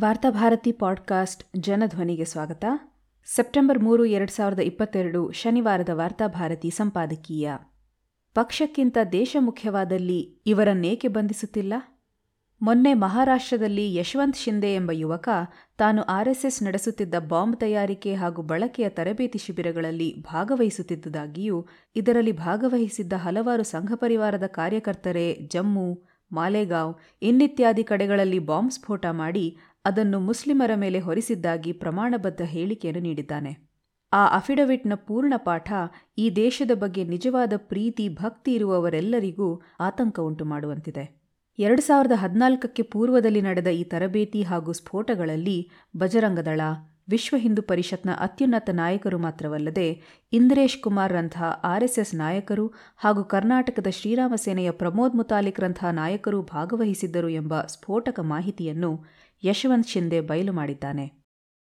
Varthabharati podcast ಜನಧ್ವನಿಗೆ ಸ್ವಾಗತ. September ಮೂರು, ಎರಡು ಸಾವಿರದ ಇಪ್ಪತ್ತೆರಡು ಶನಿವಾರದ ವಾರ್ತಾಭಾರತಿ ಸಂಪಾದಕೀಯ. ಪಕ್ಷಕ್ಕಿಂತ ದೇಶ ಮುಖ್ಯವಾದಲ್ಲಿ ಇವರನ್ನೇಕೆ ಬಂಧಿಸುತ್ತಿಲ್ಲ? ಮೊನ್ನೆ ಮಹಾರಾಷ್ಟ್ರದಲ್ಲಿ ಯಶವಂತ್ ಶಿಂದೆ ಎಂಬ ಯುವಕ ತಾನು ಆರ್ಎಸ್ಎಸ್ ನಡೆಸುತ್ತಿದ್ದ ಬಾಂಬ್ ತಯಾರಿಕೆ ಹಾಗೂ ಬಳಕೆಯ ತರಬೇತಿ ಶಿಬಿರಗಳಲ್ಲಿ ಭಾಗವಹಿಸುತ್ತಿದ್ದುದಾಗಿಯೂ ಇದರಲ್ಲಿ ಭಾಗವಹಿಸಿದ್ದ ಹಲವಾರು ಸಂಘಪರಿವಾರದ ಕಾರ್ಯಕರ್ತರೇ ಜಮ್ಮು, ಮಾಲೆಗಾಂವ್ ಇನ್ನಿತ್ಯಾದಿ ಕಡೆಗಳಲ್ಲಿ ಬಾಂಬ್ ಸ್ಫೋಟ ಮಾಡಿ ಅದನ್ನು ಮುಸ್ಲಿಮರ ಮೇಲೆ ಹೊರಿಸಿದ್ದಾಗಿ ಪ್ರಮಾಣಬದ್ಧ ಹೇಳಿಕೆಯನ್ನು ನೀಡಿದ್ದಾನೆ. ಆ ಅಫಿಡವಿಟ್ನ ಪೂರ್ಣ ಪಾಠ ಈ ದೇಶದ ಬಗ್ಗೆ ನಿಜವಾದ ಪ್ರೀತಿ, ಭಕ್ತಿ ಇರುವವರೆಲ್ಲರಿಗೂ ಆತಂಕ ಉಂಟು ಮಾಡುವಂತಿದೆ ಎರಡು ಸಾವಿರದ ಹದಿನಾಲ್ಕಕ್ಕೆ ಪೂರ್ವದಲ್ಲಿ ನಡೆದ ಈ ತರಬೇತಿ ಹಾಗೂ ಸ್ಫೋಟಗಳಲ್ಲಿ ಬಜರಂಗದಳ, ವಿಶ್ವ ಹಿಂದೂ ಪರಿಷತ್ನ ಅತ್ಯುನ್ನತ ನಾಯಕರು ಮಾತ್ರವಲ್ಲದೆ ಇಂದ್ರೇಶ್ ಕುಮಾರ್ರಂಥ ಆರ್ಎಸ್ಎಸ್ ನಾಯಕರು ಹಾಗೂ ಕರ್ನಾಟಕದ ಶ್ರೀರಾಮ ಸೇನೆಯ ಪ್ರಮೋದ್ ಮುತಾಲಿಕ್ರಂಥ ನಾಯಕರು ಭಾಗವಹಿಸಿದ್ದರು ಎಂಬ ಸ್ಫೋಟಕ ಮಾಹಿತಿಯನ್ನು ಯಶವಂತ್ ಶಿಂದೆ ಬಯಲು ಮಾಡಿದ್ದಾನೆ.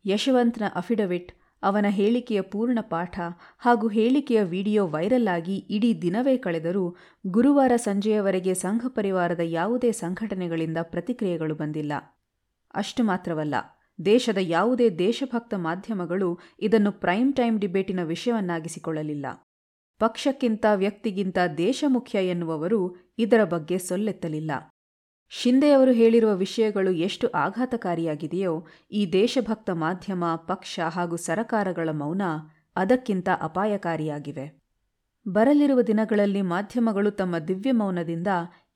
ಯಶವಂತ್ನ ಅಫಿಡವಿಟ್, ಅವನ ಹೇಳಿಕೆಯ ಪೂರ್ಣ ಪಾಠ ಹಾಗೂ ಹೇಳಿಕೆಯ ವಿಡಿಯೋ ವೈರಲ್ ಆಗಿ ಇಡೀ ದಿನವೇ ಕಳೆದರೂ ಗುರುವಾರ ಸಂಜೆಯವರೆಗೆ ಸಂಘ ಪರಿವಾರದ ಯಾವುದೇ ಸಂಘಟನೆಗಳಿಂದ ಪ್ರತಿಕ್ರಿಯೆಗಳು ಬಂದಿಲ್ಲ. ಅಷ್ಟು ಮಾತ್ರವಲ್ಲ, ದೇಶದ ಯಾವುದೇ ದೇಶಭಕ್ತ ಮಾಧ್ಯಮಗಳು ಇದನ್ನು ಪ್ರೈಮ್ ಟೈಮ್ ಡಿಬೇಟಿನ ವಿಷಯವನ್ನಾಗಿಸಿಕೊಳ್ಳಲಿಲ್ಲ. ಪಕ್ಷಕ್ಕಿಂತ ವ್ಯಕ್ತಿಗಿಂತ ದೇಶ ಮುಖ್ಯ ಎನ್ನುವವರು ಇದರ ಬಗ್ಗೆ ಸೊಲ್ಲೆತ್ತಲಿಲ್ಲ. ಶಿಂದೆಯವರು ಹೇಳಿರುವ ವಿಷಯಗಳು ಎಷ್ಟು ಆಘಾತಕಾರಿಯಾಗಿದೆಯೋ, ಈ ದೇಶಭಕ್ತ ಮಾಧ್ಯಮ, ಪಕ್ಷ ಹಾಗೂ ಸರಕಾರಗಳ ಮೌನ ಅದಕ್ಕಿಂತ ಅಪಾಯಕಾರಿಯಾಗಿವೆ. ಬರಲಿರುವ ದಿನಗಳಲ್ಲಿ ಮಾಧ್ಯಮಗಳು ತಮ್ಮ ದಿವ್ಯ ಮೌನದಿಂದ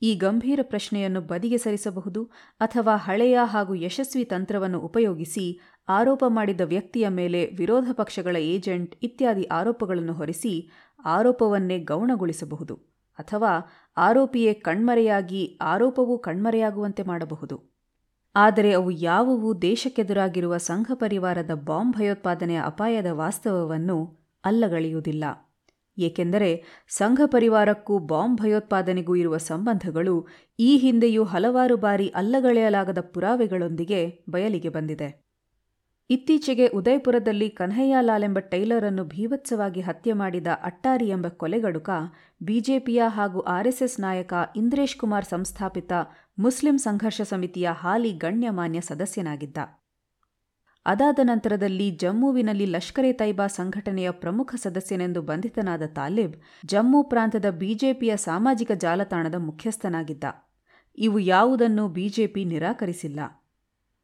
ಈ ಗಂಭೀರ ಪ್ರಶ್ನೆಯನ್ನು ಬದಿಗೆ ಸರಿಸಬಹುದು ಅಥವಾ ಹಳೆಯ ಹಾಗೂ ಯಶಸ್ವಿ ತಂತ್ರವನ್ನು ಉಪಯೋಗಿಸಿ ಆರೋಪ ಮಾಡಿದ ವ್ಯಕ್ತಿಯ ಮೇಲೆ ವಿರೋಧ ಪಕ್ಷಗಳ ಏಜೆಂಟ್ ಇತ್ಯಾದಿ ಆರೋಪಗಳನ್ನು ಹೊರಿಸಿ ಆರೋಪವನ್ನೇ ಗೌಣಗೊಳಿಸಬಹುದು ಅಥವಾ ಆರೋಪಿಯೇ ಕಣ್ಮರೆಯಾಗಿ, ಆರೋಪವೂ ಕಣ್ಮರೆಯಾಗುವಂತೆ ಮಾಡಬಹುದು. ಆದರೆ ಅವು ಯಾವುವು ದೇಶಕ್ಕೆದುರಾಗಿರುವ ಸಂಘ ಪರಿವಾರದ ಬಾಂಬ್ ಭಯೋತ್ಪಾದನೆಯ ಅಪಾಯದ ವಾಸ್ತವವನ್ನು ಅಲ್ಲಗಳೆಯುವುದಿಲ್ಲ. ಏಕೆಂದರೆ ಸಂಘ ಪರಿವಾರಕ್ಕೂ ಬಾಂಬ್ ಭಯೋತ್ಪಾದನೆಗೂ ಇರುವ ಸಂಬಂಧಗಳು ಈ ಹಿಂದೆಯೂ ಹಲವಾರು ಬಾರಿ ಅಲ್ಲಗಳೆಯಲಾಗದ ಪುರಾವೆಗಳೊಂದಿಗೆ ಬಯಲಿಗೆ ಬಂದಿದೆ. ಇತ್ತೀಚೆಗೆ ಉದಯಪುರದಲ್ಲಿ ಕನ್ಹಯ್ಯಲಾಲ್ ಎಂಬ ಟೈಲರ್ ಅನ್ನು ಭೀವತ್ಸವಾಗಿ ಹತ್ಯೆ ಮಾಡಿದ ಅಟ್ಟಾರಿ ಎಂಬ ಕೊಲೆಗಡುಕ ಬಿಜೆಪಿಯ ಹಾಗೂ ಆರ್ಎಸ್ಎಸ್ ನಾಯಕ ಇಂದ್ರೇಶ್ ಕುಮಾರ್ ಸಂಸ್ಥಾಪಿತ ಮುಸ್ಲಿಂ ಸಂಘರ್ಷ ಸಮಿತಿಯ ಹಾಲಿ ಗಣ್ಯಮಾನ್ಯ ಸದಸ್ಯನಾಗಿದ್ದ. ಅದಾದ ನಂತರದಲ್ಲಿ ಜಮ್ಮುವಿನಲ್ಲಿ ಲಷ್ಕರೆ ತೈಬಾ ಸಂಘಟನೆಯ ಪ್ರಮುಖ ಸದಸ್ಯನೆಂದು ಬಂಧಿತನಾದ ತಾಲಿಬ್ ಜಮ್ಮು ಪ್ರಾಂತದ ಬಿಜೆಪಿಯ ಸಾಮಾಜಿಕ ಜಾಲತಾಣದ ಮುಖ್ಯಸ್ಥನಾಗಿದ್ದ. ಇವು ಯಾವುದನ್ನು ಬಿಜೆಪಿ ನಿರಾಕರಿಸಿಲ್ಲ.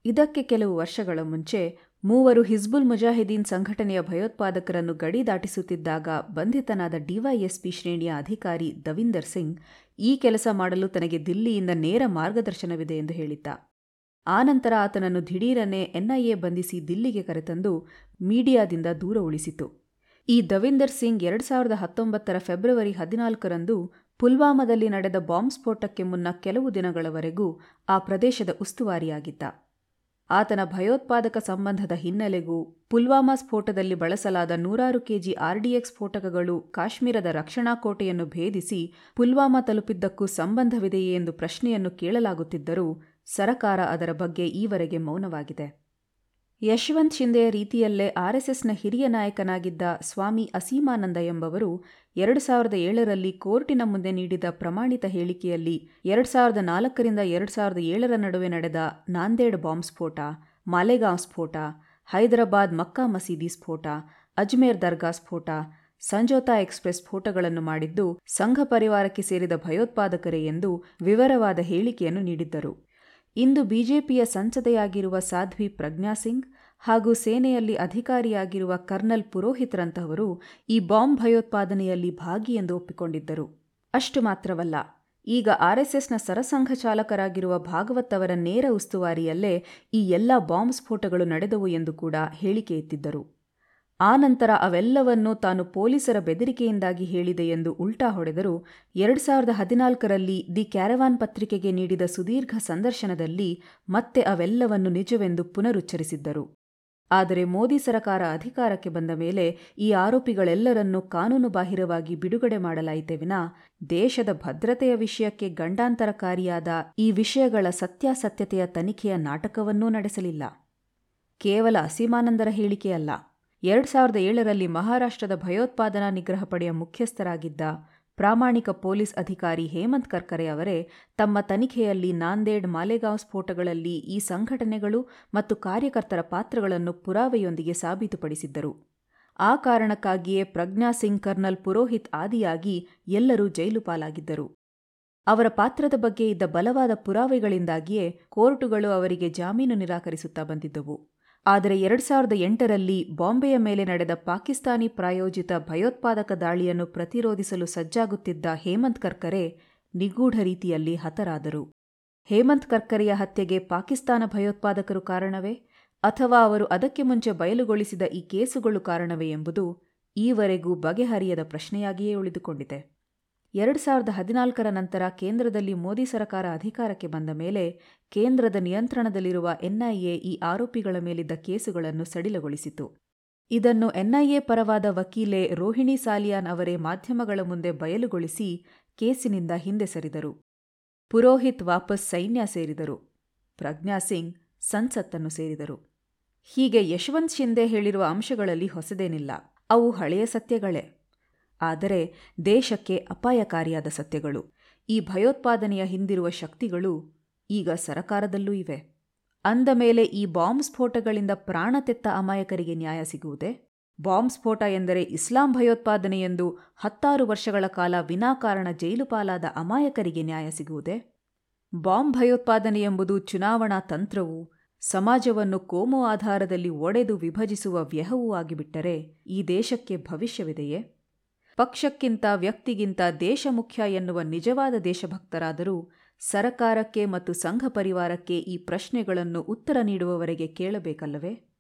ಇದಕ್ಕೆ ಕೆಲವು ವರ್ಷಗಳ ಮುಂಚೆ ಮೂವರು ಹಿಜ್ಬುಲ್ ಮುಜಾಹಿದೀನ್ ಸಂಘಟನೆಯ ಭಯೋತ್ಪಾದಕರನ್ನು ಗಡಿ ದಾಟಿಸುತ್ತಿದ್ದಾಗ ಬಂಧಿತನಾದ ಡಿವೈಎಸ್ಪಿ ಶ್ರೇಣಿಯ ಅಧಿಕಾರಿ ದವಿಂದರ್ ಸಿಂಗ್ ಈ ಕೆಲಸ ಮಾಡಲು ತನಗೆ ದಿಲ್ಲಿಯಿಂದ ನೇರ ಮಾರ್ಗದರ್ಶನವಿದೆ ಎಂದು ಹೇಳಿದ್ದ. ಆನಂತರ ಆತನನ್ನು ದಿಢೀರನೆ ಎನ್ಐಎ ಬಂಧಿಸಿ ದಿಲ್ಲಿಗೆ ಕರೆತಂದು ಮೀಡಿಯಾದಿಂದ ದೂರ ಉಳಿಸಿತು. ಈ ದವಿಂದರ್ ಸಿಂಗ್ ಎರಡು ಸಾವಿರದ ಹತ್ತೊಂಬತ್ತರ ಫೆಬ್ರವರಿ ಹದಿನಾಲ್ಕರಂದು ಪುಲ್ವಾಮಾದಲ್ಲಿ ನಡೆದ ಬಾಂಬ್ ಸ್ಫೋಟಕ್ಕೆ ಮುನ್ನ ಕೆಲವು ದಿನಗಳವರೆಗೂ ಆ ಪ್ರದೇಶದ ಉಸ್ತುವಾರಿಯಾಗಿದ್ದ. ಆತನ ಭಯೋತ್ಪಾದಕ ಸಂಬಂಧದ ಹಿನ್ನೆಲೆಗೂ ಪುಲ್ವಾಮಾ ಸ್ಫೋಟದಲ್ಲಿ ಬಳಸಲಾದ ನೂರಾರು ಕೆಜಿ ಆರ್ಡಿಎಕ್ಸ್ ಸ್ಫೋಟಕಗಳು ಕಾಶ್ಮೀರದ ರಕ್ಷಣಾ ಕೋಟೆಯನ್ನು ಭೇದಿಸಿ ಪುಲ್ವಾಮಾ ತಲುಪಿದ್ದಕ್ಕೂ ಸಂಬಂಧವಿದೆಯೇ ಎಂದು ಪ್ರಶ್ನೆಯನ್ನು ಕೇಳಲಾಗುತ್ತಿದ್ದರೂ, ಸರಕಾರ ಅದರ ಬಗ್ಗೆ ಈವರೆಗೆ ಮೌನವಾಗಿದೆ. ಯಶವಂತ್ ಶಿಂದೆಯ ರೀತಿಯಲ್ಲೇ ಆರ್ಎಸ್ಎಸ್ನ ಹಿರಿಯ ನಾಯಕನಾಗಿದ್ದ ಸ್ವಾಮಿ ಅಸೀಮಾನಂದ ಎಂಬವರು ಎರಡು ಸಾವಿರದ ಏಳರಲ್ಲಿ ಕೋರ್ಟಿನ ಮುಂದೆ ನೀಡಿದ ಪ್ರಮಾಣಿತ ಹೇಳಿಕೆಯಲ್ಲಿ ಎರಡು ಸಾವಿರದ ನಾಲ್ಕರಿಂದ ಎರಡು ಸಾವಿರದ ಏಳರ ನಡುವೆ ನಡೆದ ನಾಂದೇಡ್ ಬಾಂಬ್ ಸ್ಫೋಟ, ಮಾಲೆಗಾಂವ್ ಸ್ಫೋಟ, ಹೈದರಾಬಾದ್ ಮಕ್ಕಾ ಮಸೀದಿ ಸ್ಫೋಟ, ಅಜ್ಮೇರ್ ದರ್ಗಾ ಸ್ಫೋಟ, ಸಂಜೋತಾ ಎಕ್ಸ್ಪ್ರೆಸ್ ಸ್ಫೋಟಗಳನ್ನು ಮಾಡಿದ್ದು ಸಂಘ ಪರಿವಾರಕ್ಕೆ ಸೇರಿದ ಭಯೋತ್ಪಾದಕರೇ ಎಂದು ವಿವರವಾದ ಹೇಳಿಕೆಯನ್ನು ನೀಡಿದ್ದರು. ಇಂದು ಬಿಜೆಪಿಯ ಸಂಸದೆಯಾಗಿರುವ ಸಾಧ್ವಿ ಪ್ರಜ್ಞಾ ಸಿಂಗ್ ಹಾಗೂ ಸೇನೆಯಲ್ಲಿ ಅಧಿಕಾರಿಯಾಗಿರುವ ಕರ್ನಲ್ ಪುರೋಹಿತ್ರಂತಹವರು ಈ ಬಾಂಬ್ ಭಯೋತ್ಪಾದನೆಯಲ್ಲಿ ಭಾಗಿ ಎಂದು ಒಪ್ಪಿಕೊಂಡಿದ್ದರು. ಅಷ್ಟು ಮಾತ್ರವಲ್ಲ, ಈಗ ಆರ್ಎಸ್ಎಸ್ನ ಸರಸಂಘ ಚಾಲಕರಾಗಿರುವ ಭಾಗವತ್ ಅವರ ನೇರ ಉಸ್ತುವಾರಿಯಲ್ಲೇ ಈ ಎಲ್ಲ ಬಾಂಬ್ ಸ್ಫೋಟಗಳು ನಡೆದವು ಎಂದು ಕೂಡ ಹೇಳಿಕೆ ಎತ್ತಿದ್ದರು ಆನಂತರ ಅವೆಲ್ಲವನ್ನೂ ತಾನು ಪೊಲೀಸರ ಬೆದರಿಕೆಯಿಂದಾಗಿ ಹೇಳಿದೆ ಎಂದು ಉಲ್ಟಾ ಹೊಡೆದರು. ಎರಡು ಸಾವಿರದ ಹದಿನಾಲ್ಕರಲ್ಲಿ ದಿ ಕ್ಯಾರವಾನ್ ಪತ್ರಿಕೆಗೆ ನೀಡಿದ ಸುದೀರ್ಘ ಸಂದರ್ಶನದಲ್ಲಿ ಮತ್ತೆ ಅವೆಲ್ಲವನ್ನು ನಿಜವೆಂದು ಪುನರುಚ್ಚರಿಸಿದ್ದರು. ಆದರೆ ಮೋದಿ ಸರಕಾರ ಅಧಿಕಾರಕ್ಕೆ ಬಂದ ಮೇಲೆ ಈ ಆರೋಪಿಗಳೆಲ್ಲರನ್ನೂ ಕಾನೂನುಬಾಹಿರವಾಗಿ ಬಿಡುಗಡೆ ಮಾಡಲಾಯಿತೆ ವಿನ ದೇಶದ ಭದ್ರತೆಯ ವಿಷಯಕ್ಕೆ ಗಂಡಾಂತರಕಾರಿಯಾದ ಈ ವಿಷಯಗಳ ಸತ್ಯಾಸತ್ಯತೆಯ ತನಿಖೆಯ ನಾಟಕವನ್ನೂ ನಡೆಸಲಿಲ್ಲ. ಕೇವಲ ಅಸೀಮಾನಂದರ ಹೇಳಿಕೆಯಲ್ಲ. ಎರಡು ಸಾವಿರದ ಏಳರಲ್ಲಿ ಮಹಾರಾಷ್ಟ್ರದ ಭಯೋತ್ಪಾದನಾ ನಿಗ್ರಹ ಪಡೆಯ ಮುಖ್ಯಸ್ಥರಾಗಿದ್ದ ಪ್ರಾಮಾಣಿಕ ಪೊಲೀಸ್ ಅಧಿಕಾರಿ ಹೇಮಂತ್ ಕರ್ಕರೆ ಅವರೇ ತಮ್ಮ ತನಿಖೆಯಲ್ಲಿ ನಾಂದೇಡ್ ಮಾಲೆಗಾಂವ್ ಸ್ಫೋಟಗಳಲ್ಲಿ ಈ ಸಂಘಟನೆಗಳು ಮತ್ತು ಕಾರ್ಯಕರ್ತರ ಪಾತ್ರಗಳನ್ನು ಪುರಾವೆಯೊಂದಿಗೆ ಸಾಬೀತುಪಡಿಸಿದ್ದರು. ಆ ಕಾರಣಕ್ಕಾಗಿಯೇ ಪ್ರಜ್ಞಾ ಸಿಂಗ್ ಕರ್ನಲ್ ಪುರೋಹಿತ್ ಆದಿಯಾಗಿ ಎಲ್ಲರೂ ಜೈಲು ಪಾಲಾಗಿದ್ದರು. ಅವರ ಪಾತ್ರದ ಬಗ್ಗೆ ಇದ್ದ ಬಲವಾದ ಪುರಾವೆಗಳಿಂದಾಗಿಯೇ ಕೋರ್ಟುಗಳು ಅವರಿಗೆ ಜಾಮೀನು ನಿರಾಕರಿಸುತ್ತಾ ಬಂದಿದ್ದವು. ಆದರೆ ಎರಡು ಸಾವಿರದ ಎಂಟರಲ್ಲಿ ಬಾಂಬೆಯ ಮೇಲೆ ನಡೆದ ಪಾಕಿಸ್ತಾನಿ ಪ್ರಾಯೋಜಿತ ಭಯೋತ್ಪಾದಕ ದಾಳಿಯನ್ನು ಪ್ರತಿರೋಧಿಸಲು ಸಜ್ಜಾಗುತ್ತಿದ್ದ ಹೇಮಂತ್ ಕರ್ಕರೆ ನಿಗೂಢ ರೀತಿಯಲ್ಲಿ ಹತರಾದರು. ಹೇಮಂತ್ ಕರ್ಕರೆಯ ಹತ್ಯೆಗೆ ಪಾಕಿಸ್ತಾನ ಭಯೋತ್ಪಾದಕರು ಕಾರಣವೇ? ಅಥವಾ ಅವರು ಅದಕ್ಕೆ ಮುಂಚೆ ಬಯಲುಗೊಳಿಸಿದ ಈ ಕೇಸುಗಳು ಕಾರಣವೇ ಎಂಬುದು ಈವರೆಗೂ ಬಗೆಹರಿಯದ ಪ್ರಶ್ನೆಯಾಗಿಯೇ ಉಳಿದುಕೊಂಡಿದೆ. ಎರಡು ಸಾವಿರದ ಹದಿನಾಲ್ಕರ ನಂತರ ಕೇಂದ್ರದಲ್ಲಿ ಮೋದಿ ಸರಕಾರ ಅಧಿಕಾರಕ್ಕೆ ಬಂದ ಮೇಲೆ ಕೇಂದ್ರದ ನಿಯಂತ್ರಣದಲ್ಲಿರುವ ಎನ್ಐಎ ಈ ಆರೋಪಿಗಳ ಮೇಲಿದ್ದ ಕೇಸುಗಳನ್ನು ಸಡಿಲಗೊಳಿಸಿತು. ಇದನ್ನು ಎನ್ಐಎ ಪರವಾದ ವಕೀಲೆ ರೋಹಿಣಿ ಸಾಲಿಯಾನ್ ಅವರೇ ಮಾಧ್ಯಮಗಳ ಮುಂದೆ ಬಯಲುಗೊಳಿಸಿ ಕೇಸಿನಿಂದ ಹಿಂದೆ ಸರಿದರು. ಪುರೋಹಿತ್ ವಾಪಸ್ ಸೈನ್ಯ ಸೇರಿದರು. ಪ್ರಜ್ಞಾ ಸಿಂಗ್ ಸಂಸತ್ತನ್ನು ಸೇರಿದರು. ಹೀಗೆ ಯಶವಂತ್ ಶಿಂದೆ ಹೇಳಿರುವ ಅಂಶಗಳಲ್ಲಿ ಹೊಸದೇನಿಲ್ಲ. ಅವು ಹಳೆಯ ಸತ್ಯಗಳೇ. ಆದರೆ ದೇಶಕ್ಕೆ ಅಪಾಯಕಾರಿಯಾದ ಸತ್ಯಗಳು. ಈ ಭಯೋತ್ಪಾದನೆಯ ಹಿಂದಿರುವ ಶಕ್ತಿಗಳು ಈಗ ಸರಕಾರದಲ್ಲೂ ಇವೆ. ಅಂದ ಮೇಲೆ ಈ ಬಾಂಬ್ ಸ್ಫೋಟಗಳಿಂದ ಪ್ರಾಣ ತೆತ್ತ ಅಮಾಯಕರಿಗೆ ನ್ಯಾಯ ಸಿಗುವುದೇ? ಬಾಂಬ್ ಸ್ಫೋಟ ಎಂದರೆ ಇಸ್ಲಾಂ ಭಯೋತ್ಪಾದನೆ ಎಂದು ಹತ್ತಾರು ವರ್ಷಗಳ ಕಾಲ ವಿನಾಕಾರಣ ಜೈಲು ಪಾಲಾದ ಅಮಾಯಕರಿಗೆ ನ್ಯಾಯ ಸಿಗುವುದೇ? ಬಾಂಬ್ ಭಯೋತ್ಪಾದನೆ ಎಂಬುದು ಚುನಾವಣಾ ತಂತ್ರವು ಸಮಾಜವನ್ನು ಕೋಮು ಆಧಾರದಲ್ಲಿ ಒಡೆದು ವಿಭಜಿಸುವ ವ್ಯಹವೂ ಆಗಿಬಿಟ್ಟರೆ ಈ ದೇಶಕ್ಕೆ ಭವಿಷ್ಯವಿದೆಯೇ? ಪಕ್ಷಕ್ಕಿಂತ ವ್ಯಕ್ತಿಗಿಂತ ದೇಶ ಮುಖ್ಯ ಎನ್ನುವ ನಿಜವಾದ ದೇಶಭಕ್ತರಾದರೂ ಸರಕಾರಕ್ಕೆ ಮತ್ತು ಸಂಘ ಪರಿವಾರಕ್ಕೆ ಈ ಪ್ರಶ್ನೆಗಳನ್ನು ಉತ್ತರ ನೀಡುವವರೆಗೆ ಕೇಳಬೇಕಲ್ಲವೇ?